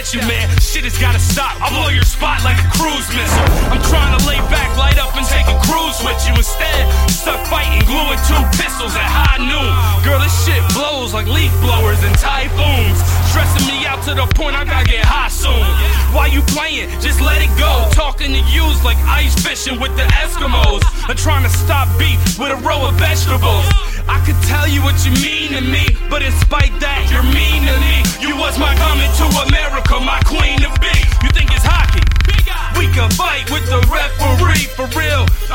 with you, man. Shit has gotta stop. I'll blow your spot like a cruise missile. I'm trying to lay back, light up, and take a cruise with you. Instead, stuck fighting, gluing two pistols at high noon. Girl, this shit blows like leaf blowers and typhoons. Stressing me out to the point I gotta get high soon. Why you playing? Just let it go. Talking to yous like ice fishing with the Eskimos. I'm trying to stop beef with a row of vegetables. I could tell you what you mean to me, but in spite that, you're mean to me. You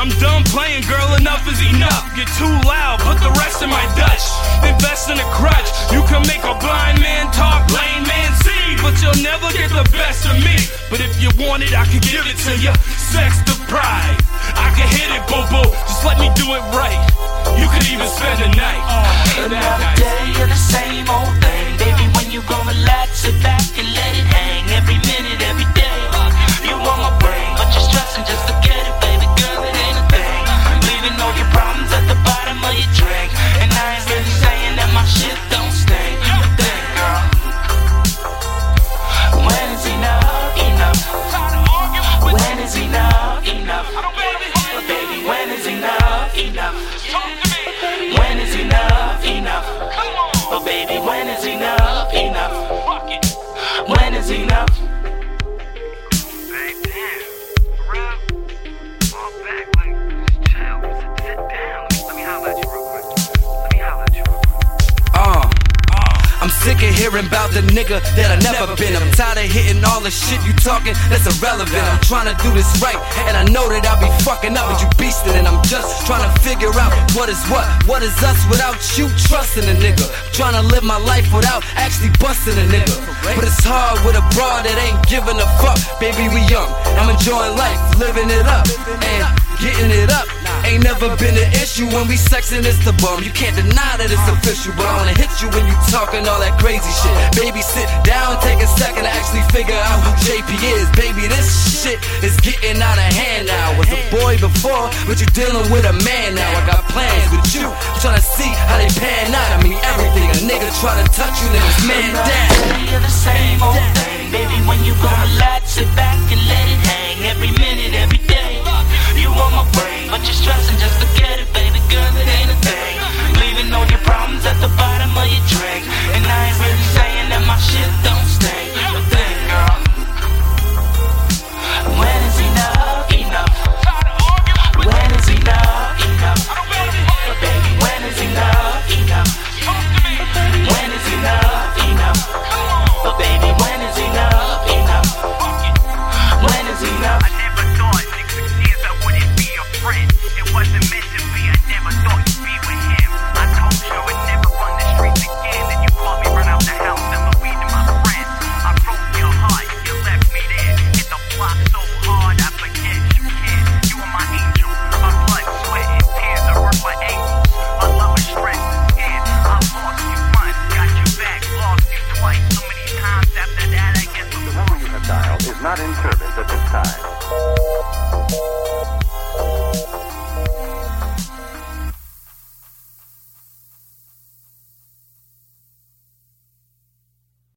I'm done playing, girl. Enough is enough. Get too loud, put the rest in my Dutch. Invest in a crutch. You can make a blind man talk, lame man see, but you'll never get the best of me. But if you want it, I can give it to you. Sex the pride. I can hit it, boo boo. Just let me do it right. You could even spend the night. Oh, I'm sick of hearing about the nigga that I never been. I'm tired of hitting all the shit you talking that's irrelevant. I'm trying to do this right, and I know that I'll be fucking up, but you beastin', and I'm just trying to figure out what is what, what is us without you trusting a nigga. trying to live my life without actually busting a nigga. But it's hard with a broad that ain't giving a fuck. Baby, we young, I'm enjoying life, living it up, and getting it up. Ain't never been an issue when we sexing it's the bomb. You can't deny that it's official, but I wanna hit you when you talking all that crazy shit. Baby, sit down, take a second to actually figure out who JP is. Baby, this shit is getting out of hand now. Was a boy before, but you're dealing with a man now. I got plans with you, trying to see how they pan out. I mean everything. A nigga try to touch you, niggas man down.